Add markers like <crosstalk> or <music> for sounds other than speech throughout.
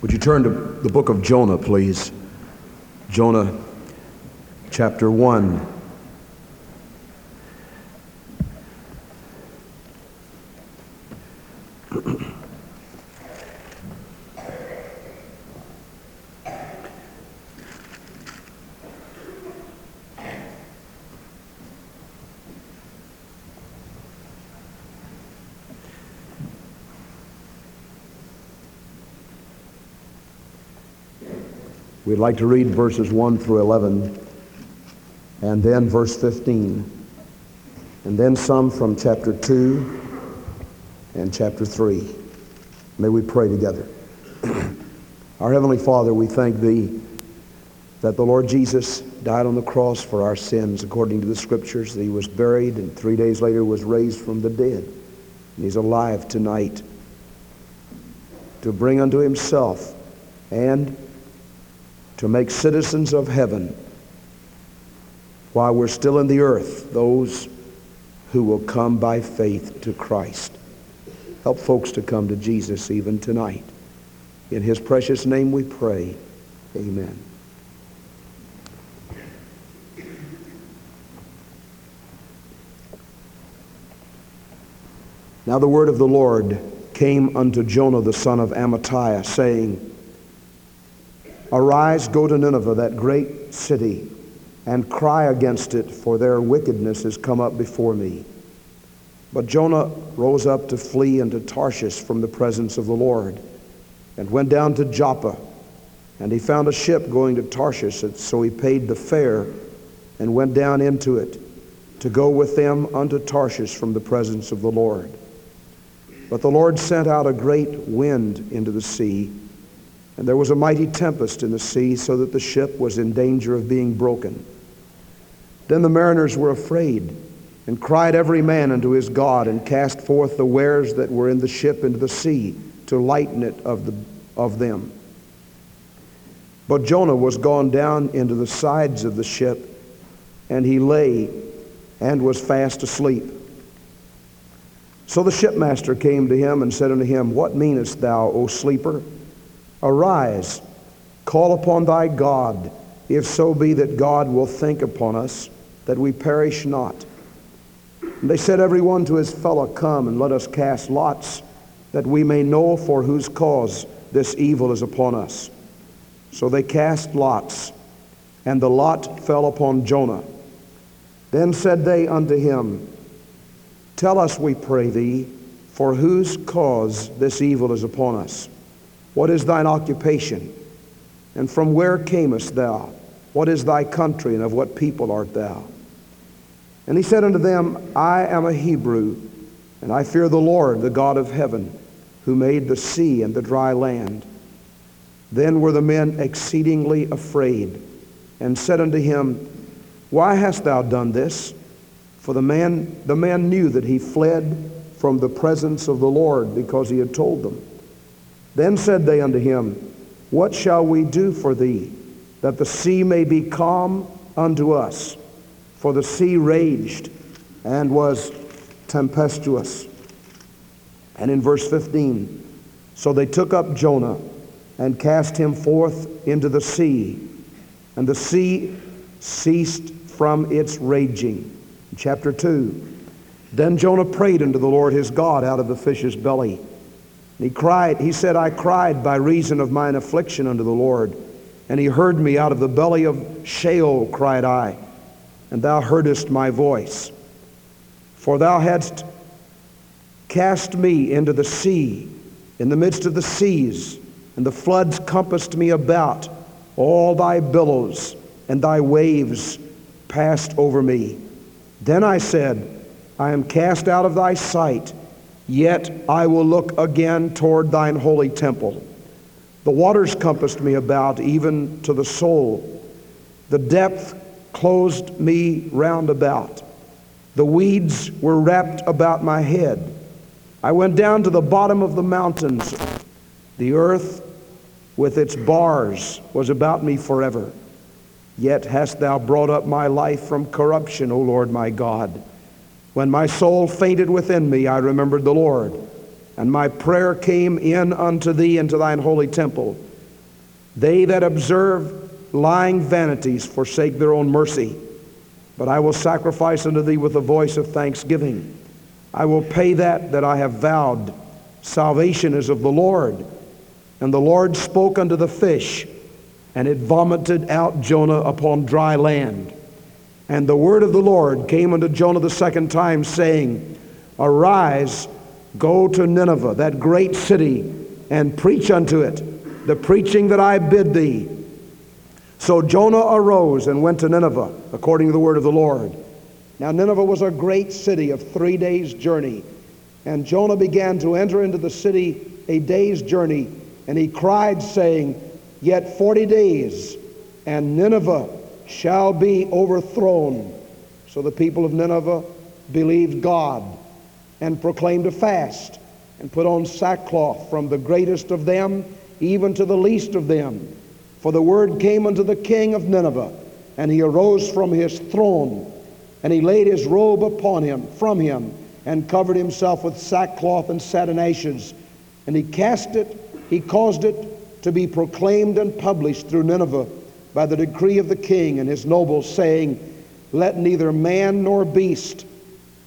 Would you turn to the book of Jonah, please? Jonah chapter 1. Like to read verses 1 through 11, and then verse 15, and then some from chapter 2 and chapter 3. May we pray together. <clears throat> our Heavenly Father, we thank Thee that the Lord Jesus died on the cross for our sins according to the Scriptures, He was buried and three days later was raised from the dead. And He's alive tonight to bring unto Himself and to make citizens of heaven while we're still in the earth those who will come by faith to Christ. Help folks to come to Jesus even tonight. In his precious name we pray. Amen. Now the word of the Lord came unto Jonah the son of Amittai, saying, Arise, go to Nineveh, that great city, and cry against it, for their wickedness has come up before me. But Jonah rose up to flee into Tarshish from the presence of the Lord, and went down to Joppa. And he found a ship going to Tarshish, and so he paid the fare and went down into it to go with them unto Tarshish from the presence of the Lord. But the Lord sent out a great wind into the sea and there was a mighty tempest in the sea, so that the ship was in danger of being broken. Then the mariners were afraid, and cried every man unto his God, and cast forth the wares that were in the ship into the sea, to lighten it of, the, of them. But Jonah was gone down into the sides of the ship, and he lay and was fast asleep. So the shipmaster came to him and said unto him, What meanest thou, O sleeper? Arise, call upon thy God, if so be that God will think upon us, that we perish not. And they said, Every one to his fellow, Come and let us cast lots, that we may know for whose cause this evil is upon us. So they cast lots, and the lot fell upon Jonah. Then said they unto him, Tell us, we pray thee, for whose cause this evil is upon us. What is thine occupation? And from where camest thou? What is thy country, and of what people art thou? And he said unto them, I am a Hebrew, and I fear the Lord, the God of heaven, who made the sea and the dry land. Then were the men exceedingly afraid, and said unto him, Why hast thou done this? For the man, the man knew that he fled from the presence of the Lord because he had told them. Then said they unto him, What shall we do for thee, that the sea may be calm unto us? For the sea raged and was tempestuous. And in verse 15, so they took up Jonah and cast him forth into the sea, and the sea ceased from its raging. Chapter 2. Then Jonah prayed unto the Lord his God out of the fish's belly. And he cried, he said, I cried by reason of mine affliction unto the Lord. And he heard me out of the belly of Sheol, cried I, and thou heardest my voice. For thou hadst cast me into the sea, in the midst of the seas, and the floods compassed me about. All thy billows and thy waves passed over me. Then I said, I am cast out of thy sight. Yet I will look again toward thine holy temple. The waters compassed me about, even to the soul. The depth closed me round about. The weeds were wrapped about my head. I went down to the bottom of the mountains. The earth with its bars was about me forever. Yet hast thou brought up my life from corruption, O Lord my God. When my soul fainted within me, I remembered the Lord, and my prayer came in unto thee into thine holy temple. They that observe lying vanities forsake their own mercy. But I will sacrifice unto thee with a voice of thanksgiving. I will pay that that I have vowed. Salvation is of the Lord. And the Lord spoke unto the fish, and it vomited out Jonah upon dry land. And the word of the Lord came unto Jonah the second time, saying, Arise, go to Nineveh, that great city, and preach unto it the preaching that I bid thee. So Jonah arose and went to Nineveh, according to the word of the Lord. Now, Nineveh was a great city of three days' journey. And Jonah began to enter into the city a day's journey. And he cried, saying, Yet forty days, and Nineveh shall be overthrown. So the people of Nineveh believed God and proclaimed a fast and put on sackcloth from the greatest of them even to the least of them. For the word came unto the king of Nineveh, and he arose from his throne, and he laid his robe upon him, from him, and covered himself with sackcloth and sat in ashes. And he cast it, he caused it to be proclaimed and published through Nineveh by the decree of the king and his nobles, saying, Let neither man nor beast,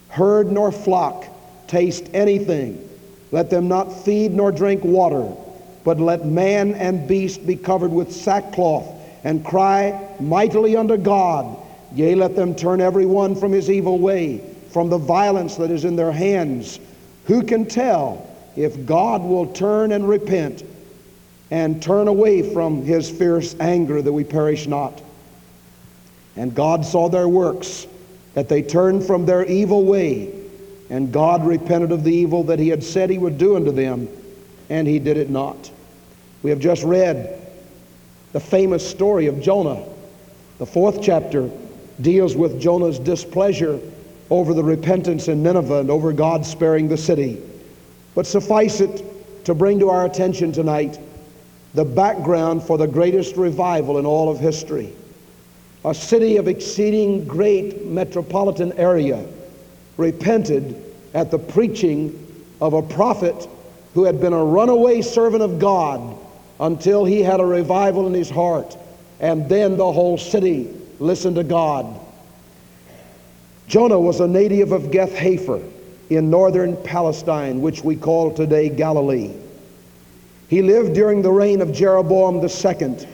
herd nor flock taste anything. Let them not feed nor drink water but let man and beast be covered with sackcloth and cry mightily unto God. Yea, let them turn every one from his evil way, from the violence that is in their hands. Who can tell if God will turn and repent and turn away from his fierce anger that we perish not? And God saw their works, that they turned from their evil way, and God repented of the evil that he had said he would do unto them and he did it not. We have just read the famous story of Jonah. The fourth chapter deals with Jonah's displeasure over the repentance in Nineveh and over God sparing the city. But suffice it to bring to our attention tonight the background for the greatest revival in all of history. A city of exceeding great metropolitan area repented at the preaching of a prophet who had been a runaway servant of God until he had a revival in his heart. And then the whole city listened to God. Jonah was a native of Gath Hepher in northern Palestine, which we call today Galilee. He lived during the reign of Jeroboam II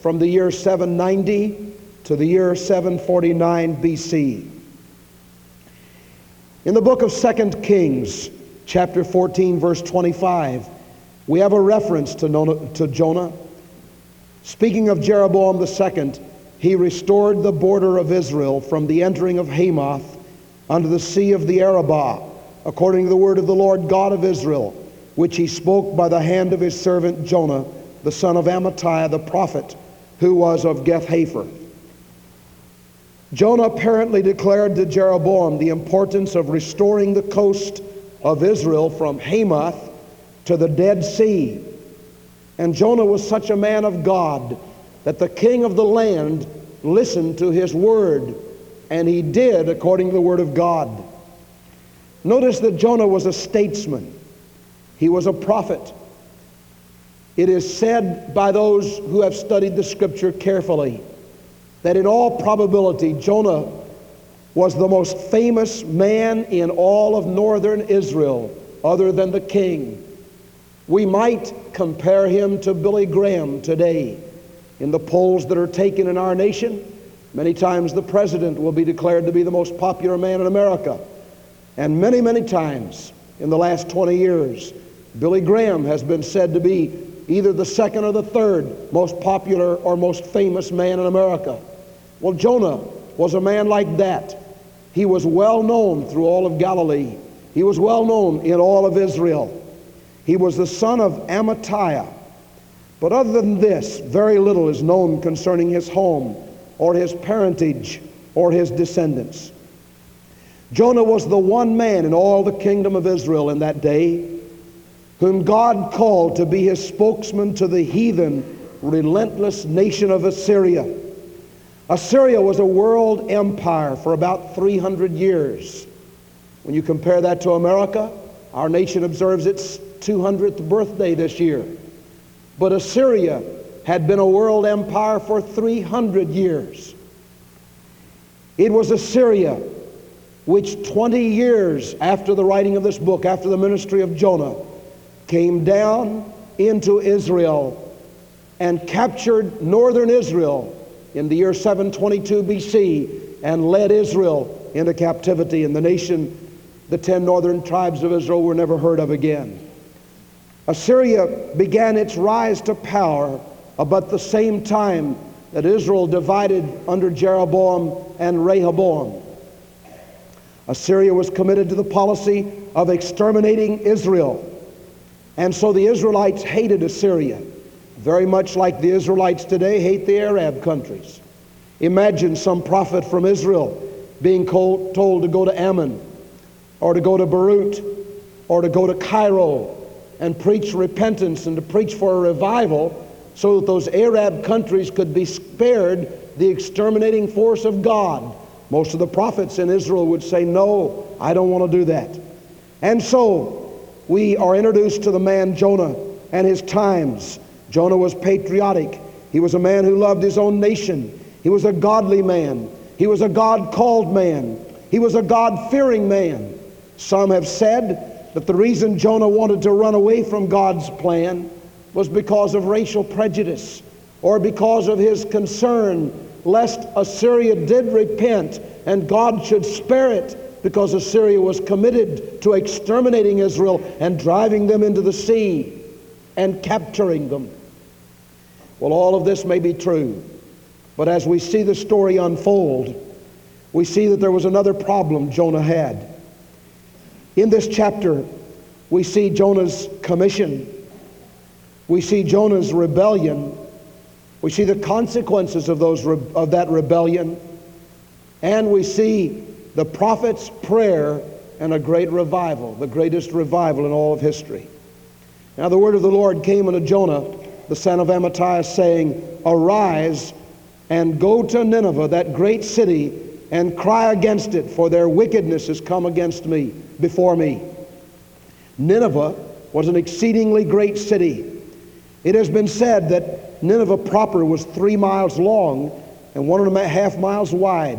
from the year 790 to the year 749 BC. In the book of 2 Kings, chapter 14, verse 25, we have a reference to, to Jonah. Speaking of Jeroboam II, he restored the border of Israel from the entering of Hamath unto the sea of the Arabah, according to the word of the Lord God of Israel, which he spoke by the hand of his servant Jonah, the son of Amittai the prophet, who was of Gath Hepher. Jonah apparently declared to Jeroboam the importance of restoring the coast of Israel from Hamath to the Dead Sea. And Jonah was such a man of God that the king of the land listened to his word, and he did according to the word of God. Notice that Jonah was a statesman, he was a prophet. It is said by those who have studied the scripture carefully that in all probability Jonah was the most famous man in all of northern Israel, other than the king. We might compare him to Billy Graham today. In the polls that are taken in our nation, many times the president will be declared to be the most popular man in America. And many, many times in the last 20 years, Billy Graham has been said to be either the second or the third most popular or most famous man in America. Well, Jonah was a man like that. He was well known through all of Galilee. He was well known in all of Israel. He was the son of Amittai. But other than this, very little is known concerning his home or his parentage or his descendants. Jonah was the one man in all the kingdom of Israel in that day whom God called to be his spokesman to the heathen, relentless nation of Assyria. Assyria was a world empire for about 300 years. When you compare that to America, our nation observes its 200th birthday this year. But Assyria had been a world empire for 300 years. It was Assyria, which 20 years after the writing of this book, after the ministry of Jonah, came down into Israel and captured northern Israel in the year 722 BC and led Israel into captivity. And the nation, the ten northern tribes of Israel, were never heard of again. Assyria began its rise to power about the same time that Israel divided under Jeroboam and Rehoboam. Assyria was committed to the policy of exterminating Israel. And so the Israelites hated Assyria, very much like the Israelites today hate the Arab countries. Imagine some prophet from Israel being told to go to Ammon or to go to Beirut or to go to Cairo and preach repentance and to preach for a revival so that those Arab countries could be spared the exterminating force of God. Most of the prophets in Israel would say, No, I don't want to do that. And so we are introduced to the man Jonah and his times. Jonah was patriotic. He was a man who loved his own nation. He was a godly man. He was a God called man. He was a God fearing man. Some have said that the reason Jonah wanted to run away from God's plan was because of racial prejudice or because of his concern lest Assyria did repent and God should spare it because Assyria was committed to exterminating Israel and driving them into the sea and capturing them. Well, all of this may be true. But as we see the story unfold, we see that there was another problem Jonah had. In this chapter, we see Jonah's commission. We see Jonah's rebellion. We see the consequences of, those, of that rebellion. And we see the prophet's prayer and a great revival, the greatest revival in all of history. Now, the word of the Lord came unto Jonah, the son of Amittai, saying, Arise and go to Nineveh, that great city, and cry against it, for their wickedness has come against me, before me. Nineveh was an exceedingly great city. It has been said that Nineveh proper was three miles long and one and a half miles wide.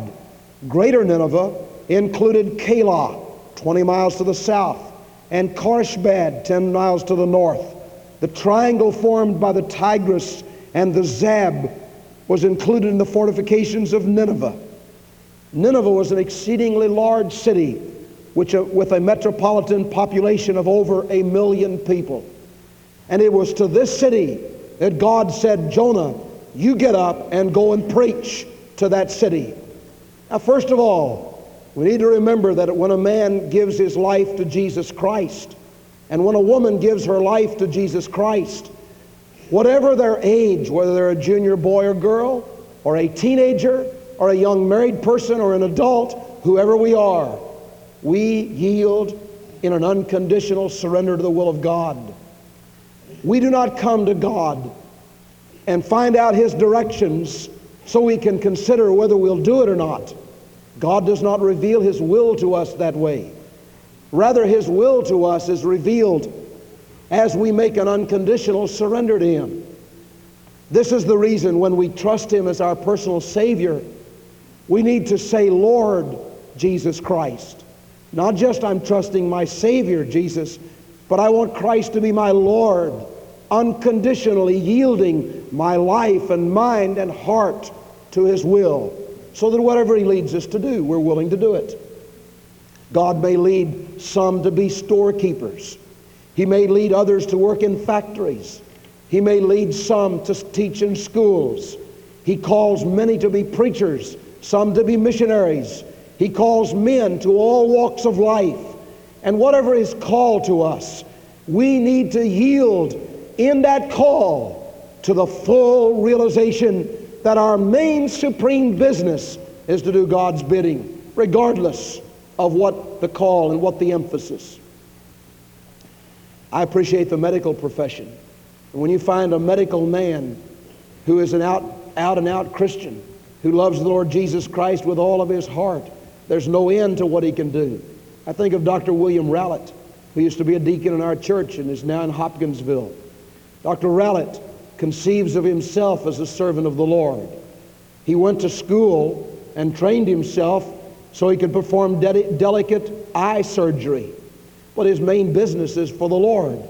Greater Nineveh included Calah, 20 miles to the south, and Khorsabad, 10 miles to the north. The triangle formed by the Tigris and the Zab was included in the fortifications of Nineveh. Nineveh was an exceedingly large city which, uh, with a metropolitan population of over a million people. And it was to this city that God said, Jonah, you get up and go and preach to that city. Now, first of all, we need to remember that when a man gives his life to Jesus Christ, and when a woman gives her life to Jesus Christ, whatever their age, whether they're a junior boy or girl, or a teenager, or a young married person, or an adult, whoever we are, we yield in an unconditional surrender to the will of God. We do not come to God and find out His directions so we can consider whether we'll do it or not. God does not reveal His will to us that way. Rather, His will to us is revealed as we make an unconditional surrender to Him. This is the reason when we trust Him as our personal Savior, we need to say, Lord Jesus Christ. Not just I'm trusting my Savior, Jesus, but I want Christ to be my Lord, unconditionally yielding my life and mind and heart to His will, so that whatever He leads us to do, we're willing to do it. God may lead some to be storekeepers. He may lead others to work in factories. He may lead some to teach in schools. He calls many to be preachers, some to be missionaries. He calls men to all walks of life. And whatever is called to us, we need to yield in that call to the full realization that our main supreme business is to do God's bidding, regardless of what the call and what the emphasis. I appreciate the medical profession. When you find a medical man who is an out, out and out Christian, who loves the Lord Jesus Christ with all of his heart, there's no end to what he can do. I think of Dr. William Rowlett, who used to be a deacon in our church and is now in Hopkinsville. Dr. Rowlett conceives of himself as a servant of the Lord. He went to school and trained himself so he could perform de- delicate eye surgery. But his main business is for the Lord.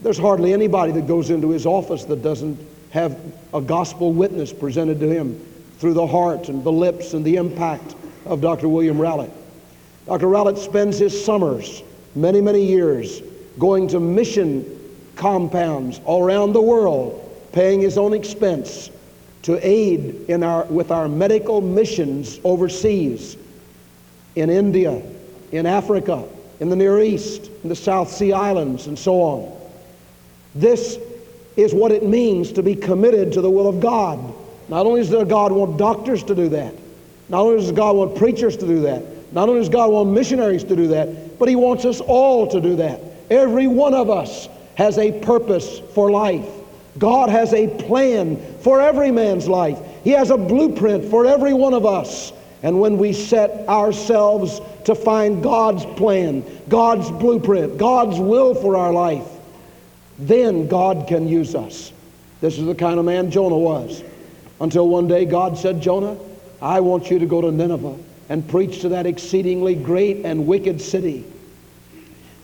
There's hardly anybody that goes into his office that doesn't have a gospel witness presented to him through the heart and the lips and the impact of Dr. William Rowlett. Dr. Rowlett spends his summers, many, many years, going to mission compounds all around the world, paying his own expense to aid in our, with our medical missions overseas in India, in Africa, in the Near East, in the South Sea Islands, and so on. This is what it means to be committed to the will of God. Not only does God want doctors to do that, not only does God want preachers to do that, not only does God want missionaries to do that, but He wants us all to do that. Every one of us has a purpose for life. God has a plan for every man's life. He has a blueprint for every one of us. And when we set ourselves to find God's plan, God's blueprint, God's will for our life, then God can use us. This is the kind of man Jonah was. Until one day God said, Jonah, I want you to go to Nineveh and preach to that exceedingly great and wicked city.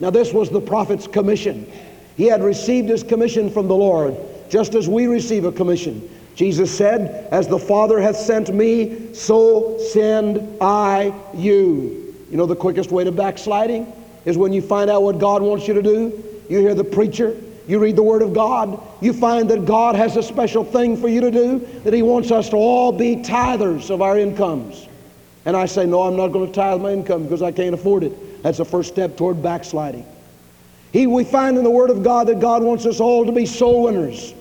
Now, this was the prophet's commission. He had received his commission from the Lord, just as we receive a commission. Jesus said, As the Father hath sent me, so send I you. You know, the quickest way to backsliding is when you find out what God wants you to do. You hear the preacher, you read the Word of God, you find that God has a special thing for you to do, that He wants us to all be tithers of our incomes. And I say, No, I'm not going to tithe my income because I can't afford it. That's the first step toward backsliding. He, we find in the Word of God that God wants us all to be soul winners.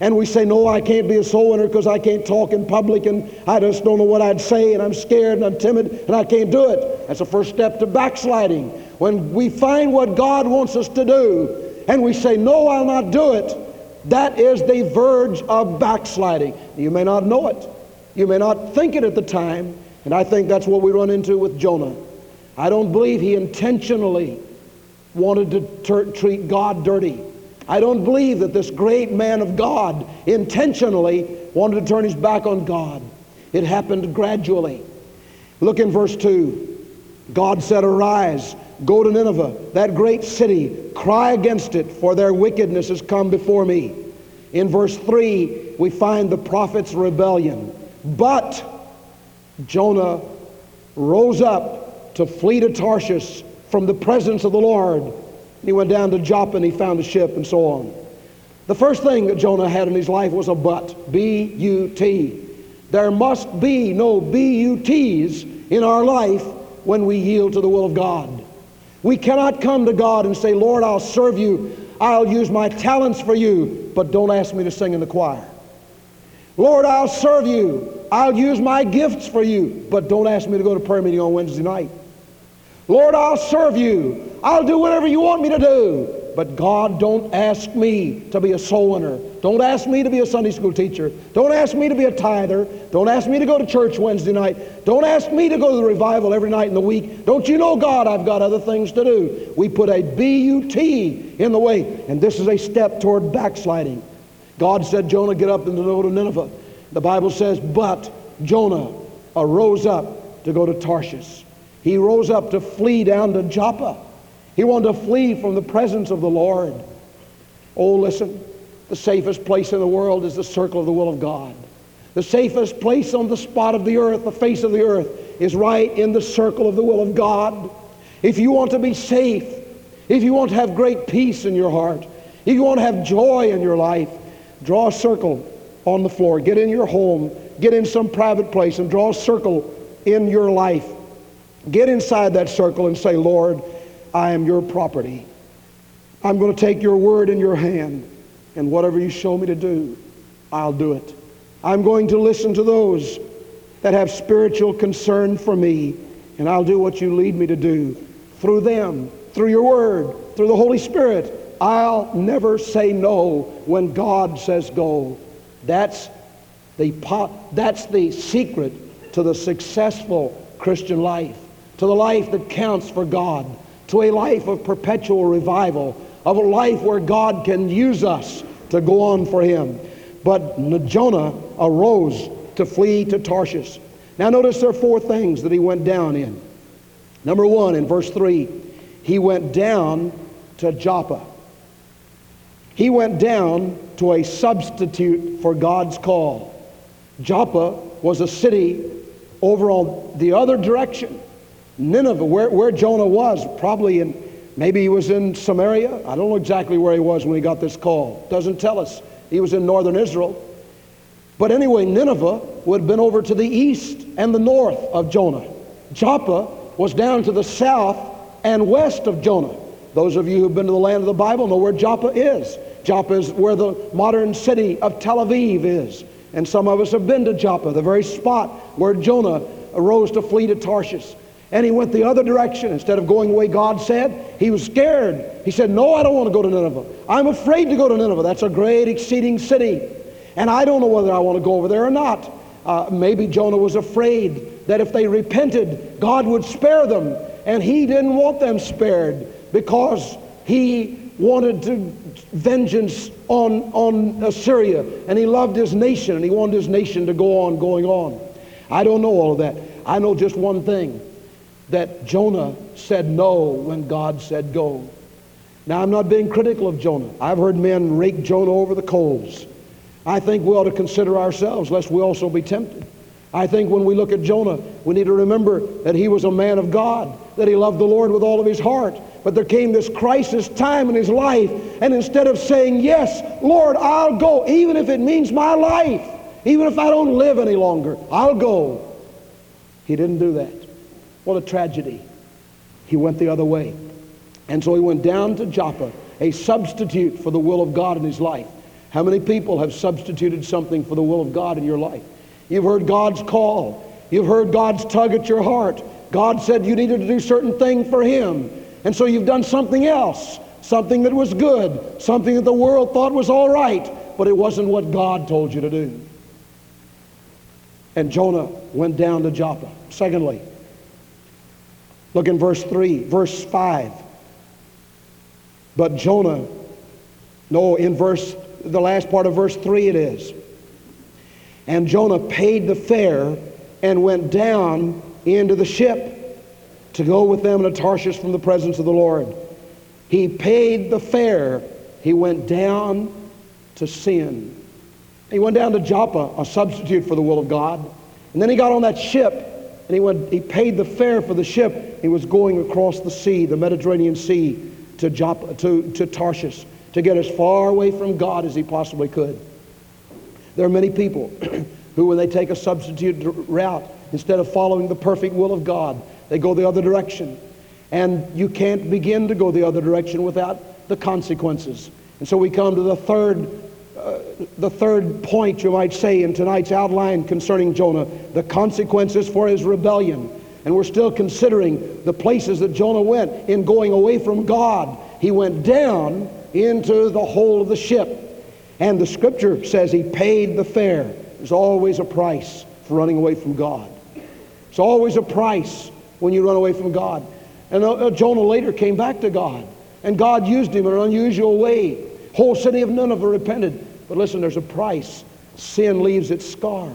And we say, No, I can't be a soul winner because I can't talk in public and I just don't know what I'd say and I'm scared and I'm timid and I can't do it. That's the first step to backsliding. When we find what God wants us to do, and we say, No, I'll not do it, that is the verge of backsliding. You may not know it, you may not think it at the time, and I think that's what we run into with Jonah. I don't believe he intentionally wanted to ter- treat God dirty. I don't believe that this great man of God intentionally wanted to turn his back on God. It happened gradually. Look in verse 2. God said, Arise, Go to Nineveh, that great city, cry against it, for their wickedness has come before me. In verse 3, we find the prophet's rebellion. But Jonah rose up to flee to Tarshish from the presence of the Lord. He went down to Joppa and he found a ship and so on. The first thing that Jonah had in his life was a but. B U T. There must be no B U T's in our life when we yield to the will of God. We cannot come to God and say, Lord, I'll serve you. I'll use my talents for you, but don't ask me to sing in the choir. Lord, I'll serve you. I'll use my gifts for you, but don't ask me to go to prayer meeting on Wednesday night. Lord, I'll serve you. I'll do whatever you want me to do. But God, don't ask me to be a soul winner. Don't ask me to be a Sunday school teacher. Don't ask me to be a tither. Don't ask me to go to church Wednesday night. Don't ask me to go to the revival every night in the week. Don't you know, God, I've got other things to do. We put a B-U-T in the way, and this is a step toward backsliding. God said, Jonah, get up and go to Nineveh. The Bible says, but Jonah arose up to go to Tarshish. He rose up to flee down to Joppa. He wanted to flee from the presence of the Lord. Oh, listen, the safest place in the world is the circle of the will of God. The safest place on the spot of the earth, the face of the earth, is right in the circle of the will of God. If you want to be safe, if you want to have great peace in your heart, if you want to have joy in your life, draw a circle on the floor. Get in your home, get in some private place, and draw a circle in your life. Get inside that circle and say, Lord, I am your property. I'm going to take your word in your hand, and whatever you show me to do, I'll do it. I'm going to listen to those that have spiritual concern for me, and I'll do what you lead me to do. Through them, through your word, through the Holy Spirit, I'll never say no when God says go. That's the, pot, that's the secret to the successful Christian life, to the life that counts for God to a life of perpetual revival, of a life where God can use us to go on for him. But Jonah arose to flee to Tarshish. Now, notice there are four things that he went down in. Number one, in verse 3, he went down to Joppa. He went down to a substitute for God's call. Joppa was a city over on the other direction. Nineveh, where, where Jonah was, probably in, maybe he was in Samaria. I don't know exactly where he was when he got this call. Doesn't tell us. He was in northern Israel. But anyway, Nineveh would have been over to the east and the north of Jonah. Joppa was down to the south and west of Jonah. Those of you who've been to the land of the Bible know where Joppa is. Joppa is where the modern city of Tel Aviv is. And some of us have been to Joppa, the very spot where Jonah arose to flee to Tarshish. And he went the other direction. Instead of going the way God said, he was scared. He said, No, I don't want to go to Nineveh. I'm afraid to go to Nineveh. That's a great, exceeding city. And I don't know whether I want to go over there or not. Uh, maybe Jonah was afraid that if they repented, God would spare them. And he didn't want them spared because he wanted to vengeance on, on Assyria. And he loved his nation and he wanted his nation to go on going on. I don't know all of that. I know just one thing that Jonah said no when God said go. Now, I'm not being critical of Jonah. I've heard men rake Jonah over the coals. I think we ought to consider ourselves, lest we also be tempted. I think when we look at Jonah, we need to remember that he was a man of God, that he loved the Lord with all of his heart. But there came this crisis time in his life, and instead of saying, Yes, Lord, I'll go, even if it means my life, even if I don't live any longer, I'll go, he didn't do that. What a tragedy. He went the other way. And so he went down to Joppa, a substitute for the will of God in his life. How many people have substituted something for the will of God in your life? You've heard God's call. You've heard God's tug at your heart. God said you needed to do certain thing for him. And so you've done something else, something that was good, something that the world thought was all right, but it wasn't what God told you to do. And Jonah went down to Joppa. Secondly, look in verse 3, verse 5. But Jonah, no, in verse, the last part of verse 3 it is. And Jonah paid the fare and went down into the ship to go with them to Tarshish from the presence of the Lord. He paid the fare. He went down to sin. He went down to Joppa, a substitute for the will of God. And then he got on that ship and he went he paid the fare for the ship. He was going across the sea, the Mediterranean Sea, to Joppa, to, to Tarshish, to get as far away from God as he possibly could. There are many people <clears throat> who, when they take a substitute route, instead of following the perfect will of God, they go the other direction. And you can't begin to go the other direction without the consequences. And so we come to the third, the third point, you might say, in tonight's outline concerning Jonah the consequences for his rebellion. And we're still considering the places that Jonah went in going away from God. He went down into the hole of the ship. And the scripture says he paid the fare. There's always a price for running away from God. It's always a price when you run away from God. And uh, uh, Jonah later came back to God, and God used him in an unusual way. Whole city of Nineveh repented. But listen, there's a price. Sin leaves its scar.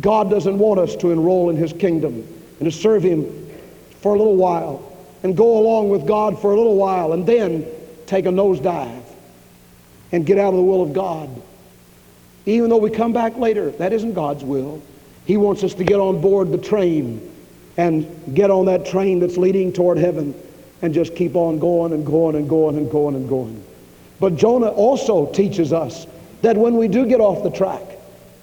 God doesn't want us to enroll in his kingdom and to serve him for a little while and go along with God for a little while and then take a nosedive and get out of the will of God. Even though we come back later, that isn't God's will. He wants us to get on board the train and get on that train that's leading toward heaven and just keep on going and going and going and going and going. But Jonah also teaches us that when we do get off the track,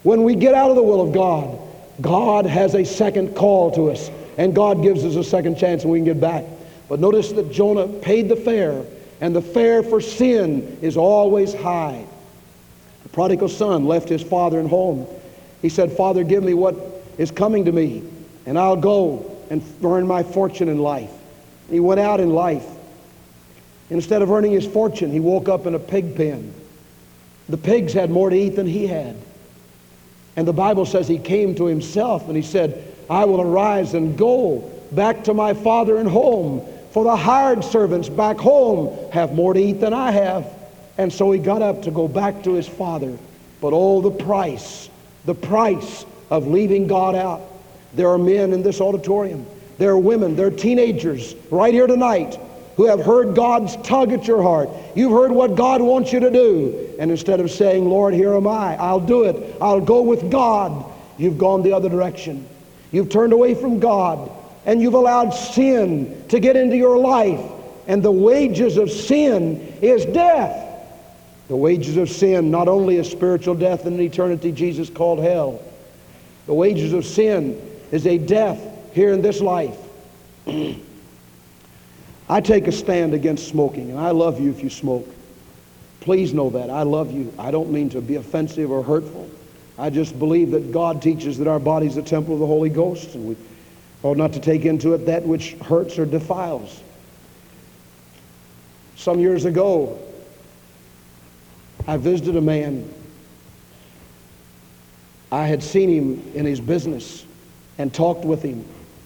when we get out of the will of God, God has a second call to us and God gives us a second chance and we can get back. But notice that Jonah paid the fare and the fare for sin is always high. The prodigal son left his father and home. He said, Father, give me what is coming to me and I'll go and earn my fortune in life. He went out in life. Instead of earning his fortune, he woke up in a pig pen. The pigs had more to eat than he had. And the Bible says he came to himself and he said, I will arise and go back to my father and home, for the hired servants back home have more to eat than I have. And so he got up to go back to his father. But oh, the price, the price of leaving God out. There are men in this auditorium. There are women, there are teenagers right here tonight who have heard God's tug at your heart. You've heard what God wants you to do. And instead of saying, Lord, here am I, I'll do it, I'll go with God, you've gone the other direction. You've turned away from God and you've allowed sin to get into your life. And the wages of sin is death. The wages of sin not only is spiritual death an eternity Jesus called hell. The wages of sin is a death here in this life. <clears throat> I take a stand against smoking, and I love you if you smoke. Please know that. I love you. I don't mean to be offensive or hurtful. I just believe that God teaches that our body is a temple of the Holy Ghost, and we ought not to take into it that which hurts or defiles. Some years ago, I visited a man. I had seen him in his business and talked with him.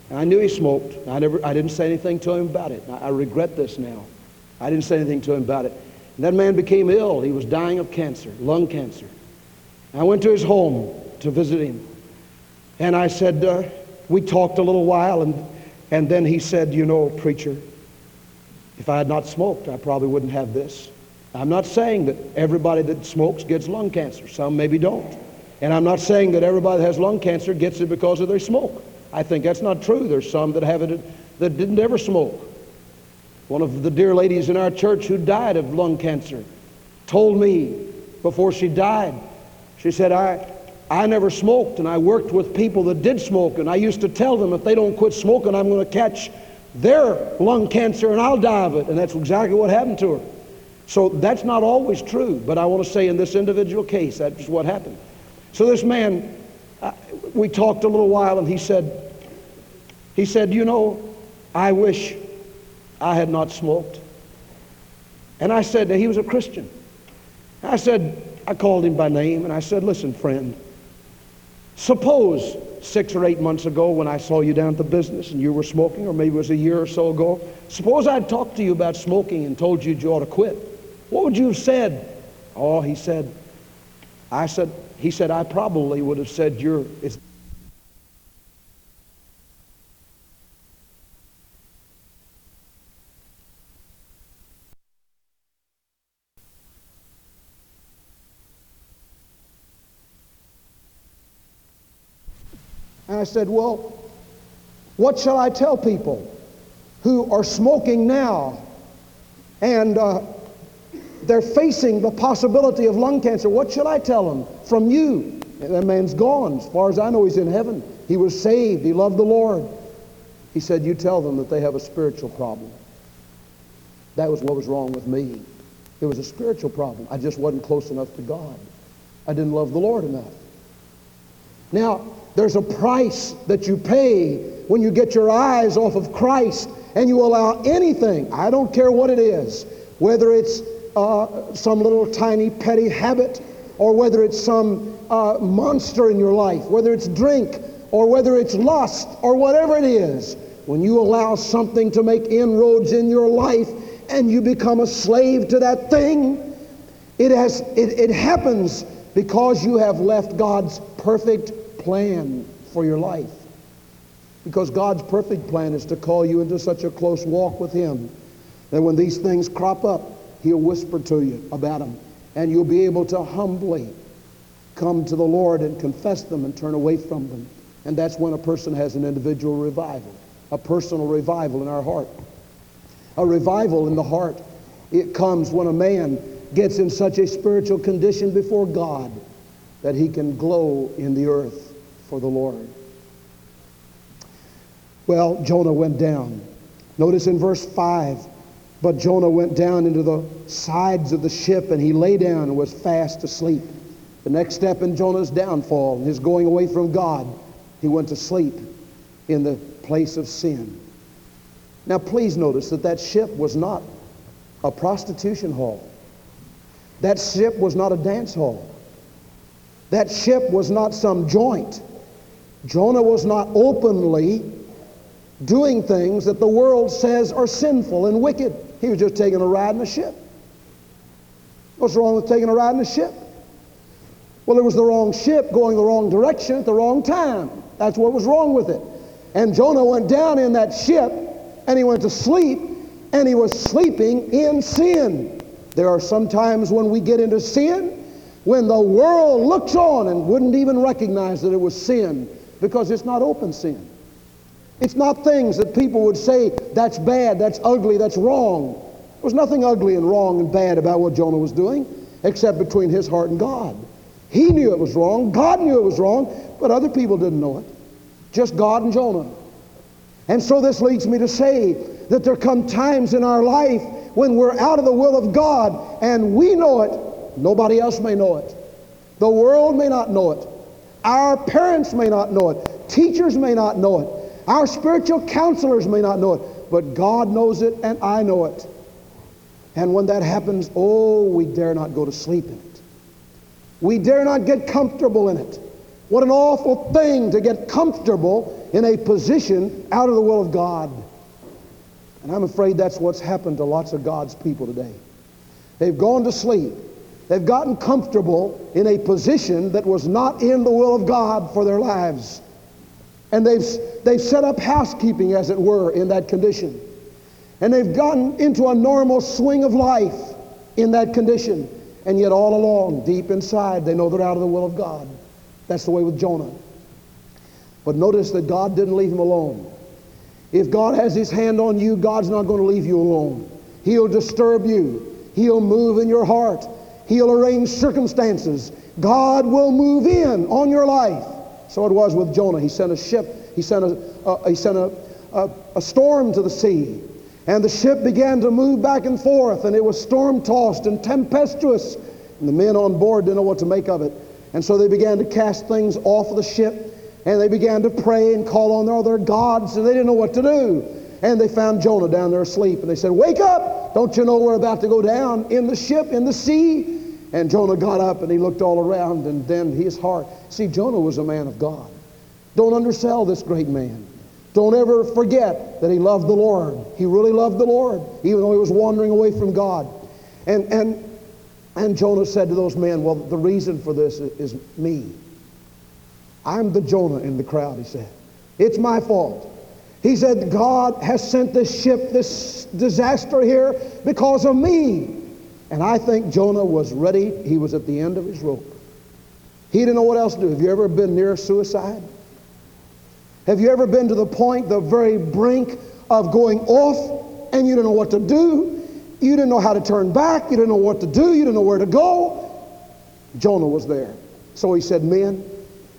And I knew he smoked. I, never, I didn't say anything to him about it. I, I regret this now. I didn't say anything to him about it. And that man became ill. He was dying of cancer, lung cancer. I went to his home to visit him. And I said, uh, we talked a little while, and, and then he said, You know, preacher, if I had not smoked, I probably wouldn't have this. I'm not saying that everybody that smokes gets lung cancer. Some maybe don't. And I'm not saying that everybody that has lung cancer gets it because of their smoke. I think that's not true. There's some that have it that didn't ever smoke. One of the dear ladies in our church who died of lung cancer told me before she died, she said, I, I never smoked and I worked with people that did smoke and I used to tell them if they don't quit smoking, I'm going to catch their lung cancer and I'll die of it. And that's exactly what happened to her. So that's not always true, but I want to say in this individual case, that's what happened. So this man, we talked a little while and he said, he said, you know, I wish I had not smoked. And I said, that he was a Christian. I said, I called him by name and I said, listen, friend, suppose six or eight months ago when I saw you down at the business and you were smoking, or maybe it was a year or so ago, suppose I'd talked to you about smoking and told you you ought to quit. What would you have said? Oh, he said, I said, he said, I probably would have said, you're, And I said, Well, what shall I tell people who are smoking now and uh, they're facing the possibility of lung cancer. What should I tell them from you? That man's gone. As far as I know, he's in heaven. He was saved. He loved the Lord. He said, You tell them that they have a spiritual problem. That was what was wrong with me. It was a spiritual problem. I just wasn't close enough to God. I didn't love the Lord enough. Now, there's a price that you pay when you get your eyes off of Christ and you allow anything, I don't care what it is, whether it's uh, some little tiny petty habit or whether it's some uh, monster in your life, whether it's drink or whether it's lust or whatever it is, when you allow something to make inroads in your life and you become a slave to that thing, it, has, it, it happens because you have left God's perfect plan for your life. Because God's perfect plan is to call you into such a close walk with Him that when these things crop up, He'll whisper to you about them. And you'll be able to humbly come to the Lord and confess them and turn away from them. And that's when a person has an individual revival, a personal revival in our heart. A revival in the heart, it comes when a man gets in such a spiritual condition before God that he can glow in the earth for the Lord. Well, Jonah went down. Notice in verse 5 but Jonah went down into the sides of the ship and he lay down and was fast asleep. The next step in Jonah's downfall, his going away from God, he went to sleep in the place of sin. Now, please notice that that ship was not a prostitution hall. That ship was not a dance hall. That ship was not some joint. Jonah was not openly doing things that the world says are sinful and wicked. He was just taking a ride in a ship. What's wrong with taking a ride in a ship? Well, it was the wrong ship going the wrong direction at the wrong time. That's what was wrong with it. And Jonah went down in that ship and he went to sleep and he was sleeping in sin. There are some times when we get into sin when the world looks on and wouldn't even recognize that it was sin because it's not open sin. It's not things that people would say, that's bad, that's ugly, that's wrong. There was nothing ugly and wrong and bad about what Jonah was doing except between his heart and God. He knew it was wrong, God knew it was wrong, but other people didn't know it. Just God and Jonah. And so this leads me to say that there come times in our life when we're out of the will of God and we know it, nobody else may know it. The world may not know it. Our parents may not know it. Teachers may not know it. Our spiritual counselors may not know it. But God knows it and I know it. And when that happens, oh, we dare not go to sleep in it. We dare not get comfortable in it. What an awful thing to get comfortable in a position out of the will of God. And I'm afraid that's what's happened to lots of God's people today. They've gone to sleep. They've gotten comfortable in a position that was not in the will of God for their lives. And they've, they've set up housekeeping, as it were, in that condition. And they've gotten into a normal swing of life in that condition. And yet, all along, deep inside, they know they're out of the will of God. That's the way with Jonah. But notice that God didn't leave him alone. If God has his hand on you, God's not going to leave you alone. He'll disturb you. He'll move in your heart. He'll arrange circumstances. God will move in on your life. So it was with Jonah. He sent a ship. He sent a, uh, he sent a, a, a storm to the sea. And the ship began to move back and forth, and it was storm tossed and tempestuous. And the men on board didn't know what to make of it. And so they began to cast things off of the ship and they began to pray and call on their other gods, and they didn't know what to do. And they found Jonah down there asleep, and they said, Wake up! Don't you know we're about to go down in the ship, in the sea? And Jonah got up and he looked all around, and then his heart. See, Jonah was a man of God. Don't undersell this great man. Don't ever forget that he loved the Lord. He really loved the Lord, even though he was wandering away from God. And, and, and Jonah said to those men, Well, the reason for this is me. I'm the Jonah in the crowd, he said. It's my fault. He said, God has sent this ship, this disaster here because of me. And I think Jonah was ready. He was at the end of his rope. He didn't know what else to do. Have you ever been near suicide? Have you ever been to the point, the very brink of going off and you didn't know what to do? You didn't know how to turn back. You didn't know what to do. You didn't know where to go. Jonah was there. So he said, Men,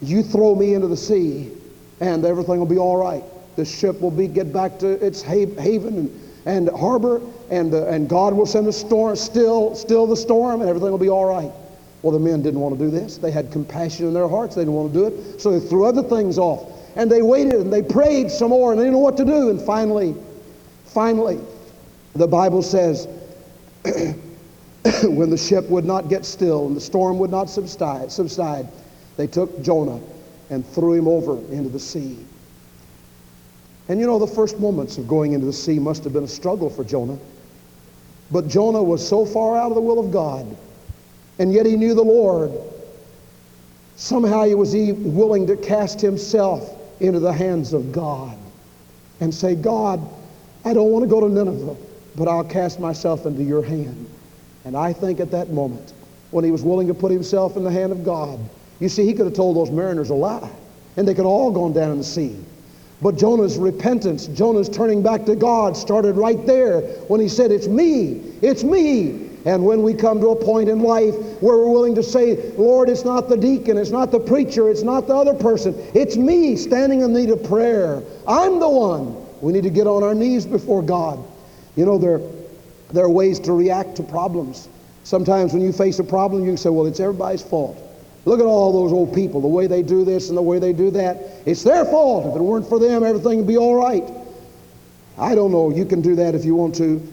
you throw me into the sea and everything will be all right. The ship will be get back to its haven and, harbor and, uh, and God will send a storm, still, still the storm and everything will be all right. Well, the men didn't want to do this. They had compassion in their hearts. They didn't want to do it. So they threw other things off. And they waited and they prayed some more and they didn't know what to do. And finally, finally, the Bible says, <clears throat> when the ship would not get still and the storm would not subside, subside they took Jonah and threw him over into the sea. And you know, the first moments of going into the sea must have been a struggle for Jonah. But Jonah was so far out of the will of God, and yet he knew the Lord. Somehow he was willing to cast himself into the hands of God and say, God, I don't want to go to Nineveh, but I'll cast myself into your hand. And I think at that moment, when he was willing to put himself in the hand of God, you see, he could have told those mariners a lie, and they could have all gone down in the sea. But Jonah's repentance, Jonah's turning back to God started right there when he said, It's me, it's me. And when we come to a point in life where we're willing to say, Lord, it's not the deacon, it's not the preacher, it's not the other person, it's me standing in need of prayer. I'm the one. We need to get on our knees before God. You know, there, there are ways to react to problems. Sometimes when you face a problem, you can say, Well, it's everybody's fault. Look at all those old people, the way they do this and the way they do that. It's their fault. If it weren't for them, everything would be all right. I don't know. You can do that if you want to.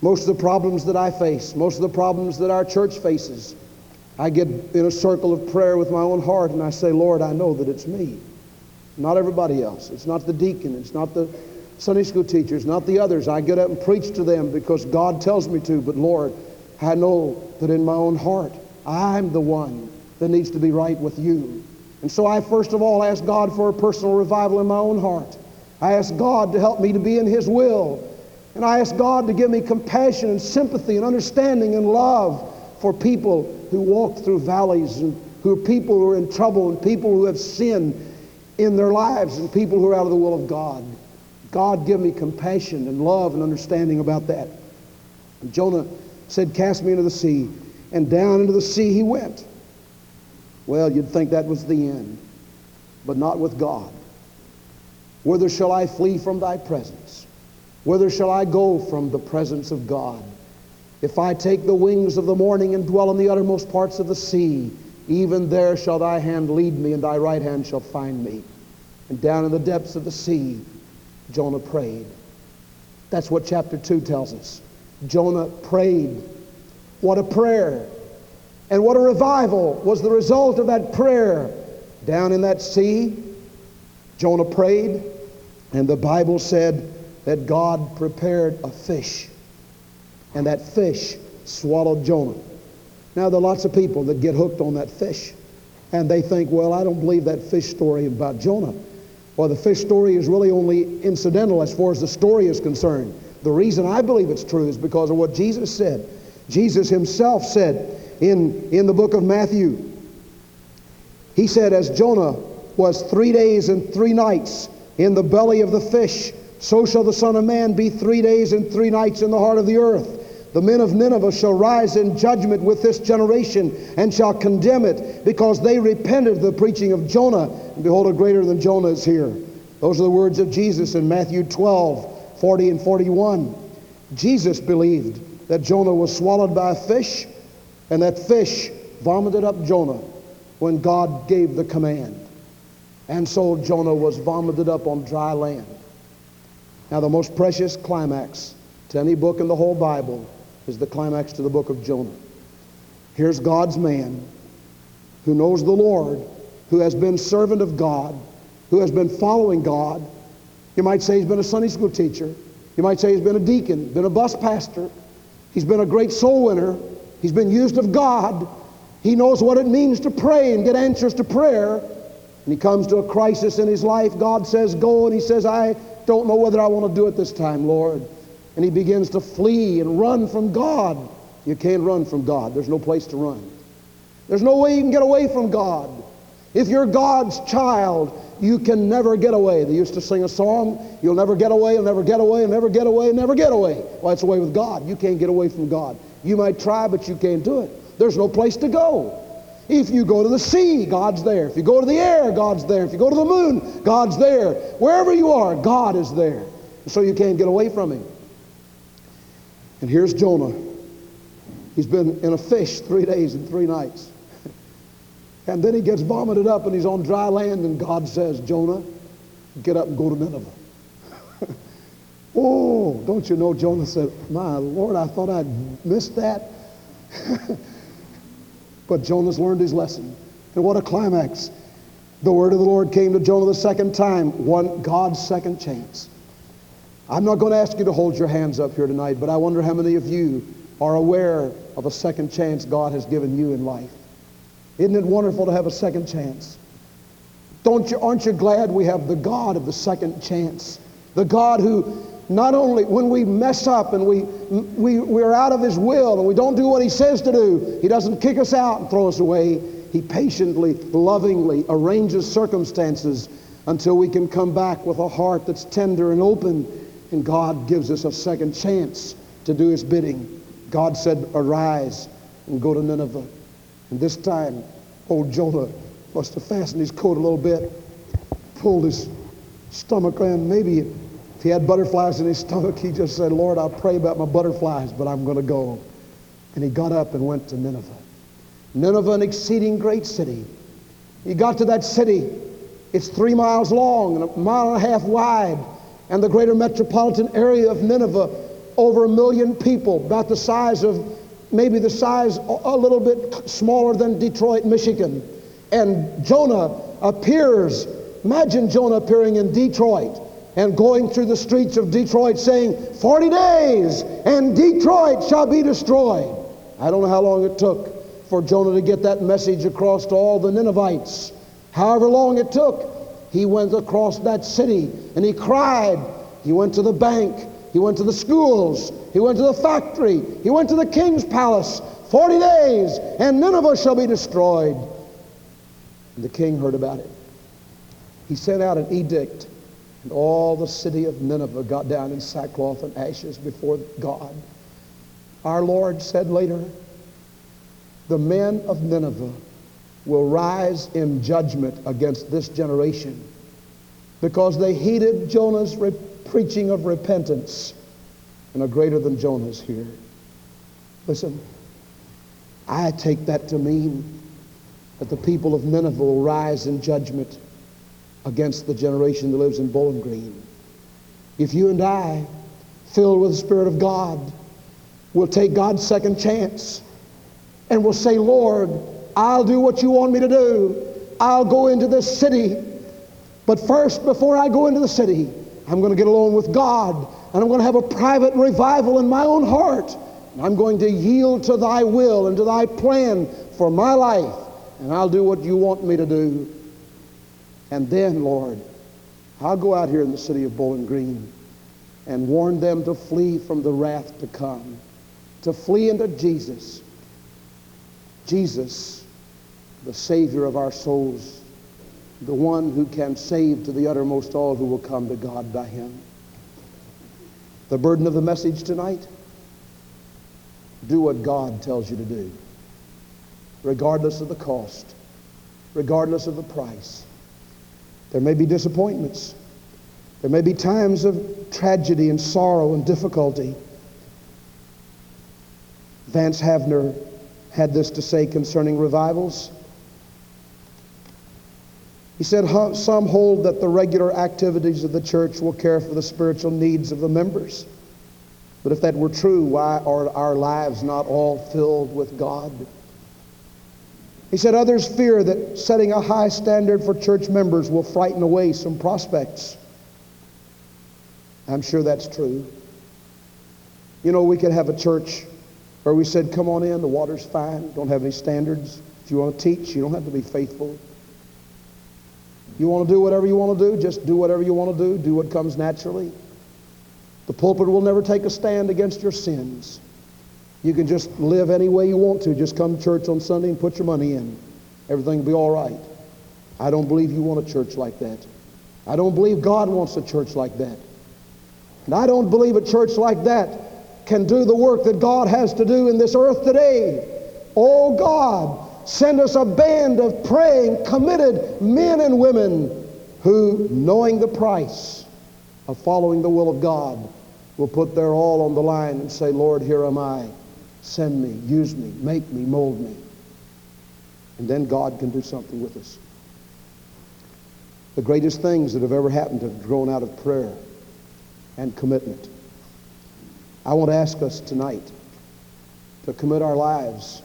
Most of the problems that I face, most of the problems that our church faces, I get in a circle of prayer with my own heart and I say, Lord, I know that it's me, not everybody else. It's not the deacon, it's not the Sunday school teachers, not the others. I get up and preach to them because God tells me to, but Lord, I know that in my own heart, I'm the one that needs to be right with you. And so I first of all ask God for a personal revival in my own heart. I ask God to help me to be in His will. And I ask God to give me compassion and sympathy and understanding and love for people who walk through valleys and who are people who are in trouble and people who have sinned in their lives and people who are out of the will of God. God give me compassion and love and understanding about that. And Jonah said, Cast me into the sea. And down into the sea he went. Well, you'd think that was the end, but not with God. Whither shall I flee from thy presence? Whither shall I go from the presence of God? If I take the wings of the morning and dwell in the uttermost parts of the sea, even there shall thy hand lead me, and thy right hand shall find me. And down in the depths of the sea, Jonah prayed. That's what chapter 2 tells us. Jonah prayed. What a prayer. And what a revival was the result of that prayer. Down in that sea, Jonah prayed, and the Bible said that God prepared a fish, and that fish swallowed Jonah. Now, there are lots of people that get hooked on that fish, and they think, well, I don't believe that fish story about Jonah. Well, the fish story is really only incidental as far as the story is concerned. The reason I believe it's true is because of what Jesus said. Jesus himself said in, in the book of Matthew, he said, as Jonah was three days and three nights in the belly of the fish, so shall the Son of Man be three days and three nights in the heart of the earth. The men of Nineveh shall rise in judgment with this generation and shall condemn it because they repented of the preaching of Jonah. And behold, a greater than Jonah is here. Those are the words of Jesus in Matthew 12, 40 and 41. Jesus believed that Jonah was swallowed by a fish and that fish vomited up Jonah when God gave the command. And so Jonah was vomited up on dry land. Now, the most precious climax to any book in the whole Bible is the climax to the book of Jonah. Here's God's man who knows the Lord, who has been servant of God, who has been following God. You might say he's been a Sunday school teacher. You might say he's been a deacon, been a bus pastor. He's been a great soul winner. He's been used of God. He knows what it means to pray and get answers to prayer. And he comes to a crisis in his life. God says, Go. And he says, I don't know whether I want to do it this time, Lord and he begins to flee and run from God. You can't run from God. There's no place to run. There's no way you can get away from God. If you're God's child, you can never get away. They used to sing a song, you'll never get away, you'll never get away, you'll never get away, never get away. Well, it's away with God. You can't get away from God. You might try, but you can't do it. There's no place to go. If you go to the sea, God's there. If you go to the air, God's there. If you go to the moon, God's there. Wherever you are, God is there. So you can't get away from Him. And here's Jonah. He's been in a fish three days and three nights. <laughs> And then he gets vomited up and he's on dry land, and God says, Jonah, get up and go to Nineveh. Oh, don't you know, Jonah said, My Lord, I thought I'd missed that. <laughs> but Jonah's learned his lesson. And what a climax. The word of the Lord came to Jonah the second time, one God's second chance. I'm not going to ask you to hold your hands up here tonight, but I wonder how many of you are aware of a second chance God has given you in life. Isn't it wonderful to have a second chance? Don't you, aren't you glad we have the God of the second chance? The God who not only when we mess up and we, we, we're out of his will and we don't do what he says to do, he doesn't kick us out and throw us away. He patiently, lovingly arranges circumstances until we can come back with a heart that's tender and open and God gives us a second chance to do his bidding. God said, Arise and go to Nineveh. And this time, old Jonah must have fastened his coat a little bit, pulled his stomach in. Maybe he had butterflies in his stomach, he just said, Lord, I'll pray about my butterflies, but I'm going to go. And he got up and went to Nineveh. Nineveh, an exceeding great city. He got to that city. It's three miles long and a mile and a half wide and the greater metropolitan area of Nineveh, over a million people, about the size of maybe the size a little bit smaller than Detroit, Michigan. And Jonah appears, imagine Jonah appearing in Detroit and going through the streets of Detroit saying, 40 days and Detroit shall be destroyed. I don't know how long it took for Jonah to get that message across to all the Ninevites. However long it took, he went across that city and he cried. He went to the bank. He went to the schools. He went to the factory. He went to the king's palace. Forty days, and Nineveh shall be destroyed. And the king heard about it. He sent out an edict, and all the city of Nineveh got down in sackcloth and ashes before God. Our Lord said later, the men of Nineveh will rise in judgment against this generation because they heeded Jonah's re- preaching of repentance and are greater than Jonah's here. Listen, I take that to mean that the people of Nineveh will rise in judgment against the generation that lives in Bowling Green. If you and I, filled with the Spirit of God, will take God's second chance and will say, Lord, I'll do what you want me to do. I'll go into this city. But first, before I go into the city, I'm going to get alone with God and I'm going to have a private revival in my own heart. And I'm going to yield to thy will and to thy plan for my life. And I'll do what you want me to do. And then, Lord, I'll go out here in the city of Bowling Green and warn them to flee from the wrath to come, to flee into Jesus. Jesus, the Savior of our souls, the one who can save to the uttermost all who will come to God by him. The burden of the message tonight do what God tells you to do, regardless of the cost, regardless of the price. There may be disappointments. There may be times of tragedy and sorrow and difficulty. Vance Havner had this to say concerning revivals. He said, Some hold that the regular activities of the church will care for the spiritual needs of the members. But if that were true, why are our lives not all filled with God? He said, Others fear that setting a high standard for church members will frighten away some prospects. I'm sure that's true. You know, we could have a church where we said, Come on in, the water's fine, don't have any standards. If you want to teach, you don't have to be faithful. You want to do whatever you want to do, just do whatever you want to do, do what comes naturally. The pulpit will never take a stand against your sins. You can just live any way you want to. Just come to church on Sunday and put your money in. Everything will be all right. I don't believe you want a church like that. I don't believe God wants a church like that. And I don't believe a church like that can do the work that God has to do in this earth today. Oh God, send us a band of praying, committed men and women who, knowing the price of following the will of God, will put their all on the line and say, Lord, here am I. Send me, use me, make me, mold me. And then God can do something with us. The greatest things that have ever happened have grown out of prayer and commitment. I want to ask us tonight to commit our lives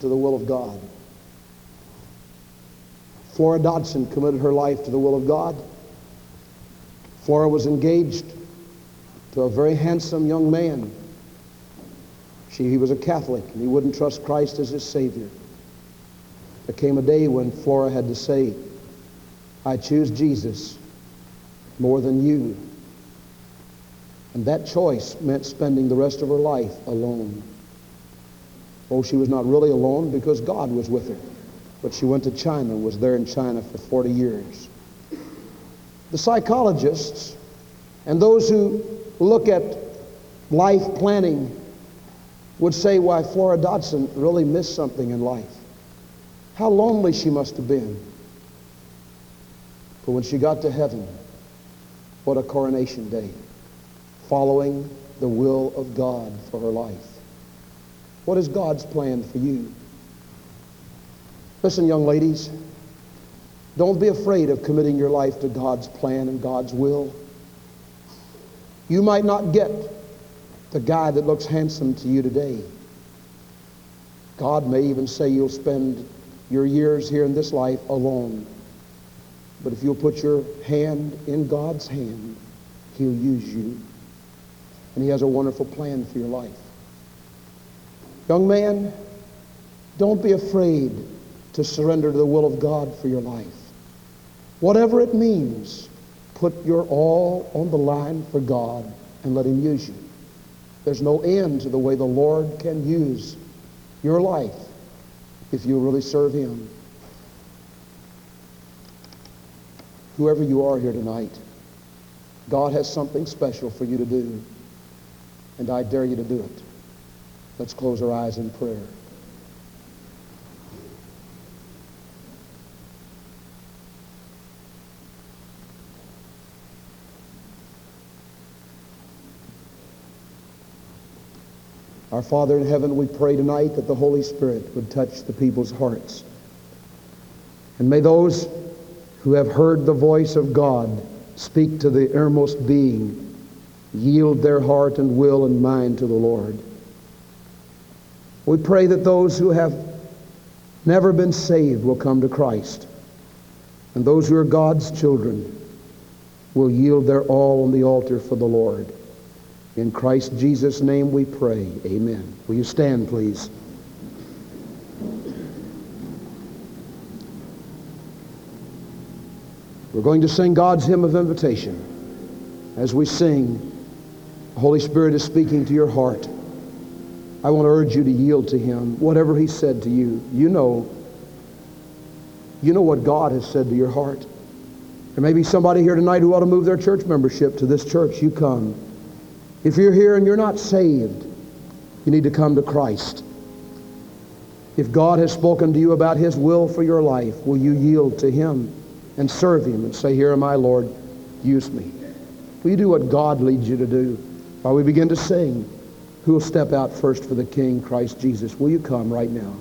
to the will of God. Flora Dodson committed her life to the will of God. Flora was engaged to a very handsome young man. She, he was a Catholic and he wouldn't trust Christ as his Savior. There came a day when Flora had to say, I choose Jesus more than you. And that choice meant spending the rest of her life alone. Oh, she was not really alone because God was with her. But she went to China, was there in China for 40 years. The psychologists and those who look at life planning would say why Flora Dodson really missed something in life. How lonely she must have been. But when she got to heaven, what a coronation day. Following the will of God for her life. What is God's plan for you? Listen, young ladies, don't be afraid of committing your life to God's plan and God's will. You might not get the guy that looks handsome to you today. God may even say you'll spend your years here in this life alone. But if you'll put your hand in God's hand, He'll use you. And He has a wonderful plan for your life. Young man, don't be afraid to surrender to the will of God for your life. Whatever it means, put your all on the line for God and let Him use you. There's no end to the way the Lord can use your life if you really serve Him. Whoever you are here tonight, God has something special for you to do, and I dare you to do it. Let's close our eyes in prayer. Our Father in heaven, we pray tonight that the Holy Spirit would touch the people's hearts. And may those who have heard the voice of God speak to the innermost being yield their heart and will and mind to the Lord. We pray that those who have never been saved will come to Christ. And those who are God's children will yield their all on the altar for the Lord. In Christ Jesus' name we pray. Amen. Will you stand, please? We're going to sing God's hymn of invitation. As we sing, the Holy Spirit is speaking to your heart. I want to urge you to yield to Him. Whatever He said to you, you know. You know what God has said to your heart. There may be somebody here tonight who ought to move their church membership to this church. You come. If you're here and you're not saved, you need to come to Christ. If God has spoken to you about His will for your life, will you yield to Him and serve Him and say, Here am I, Lord, use me. Will you do what God leads you to do? While we begin to sing, who will step out first for the King, Christ Jesus? Will you come right now?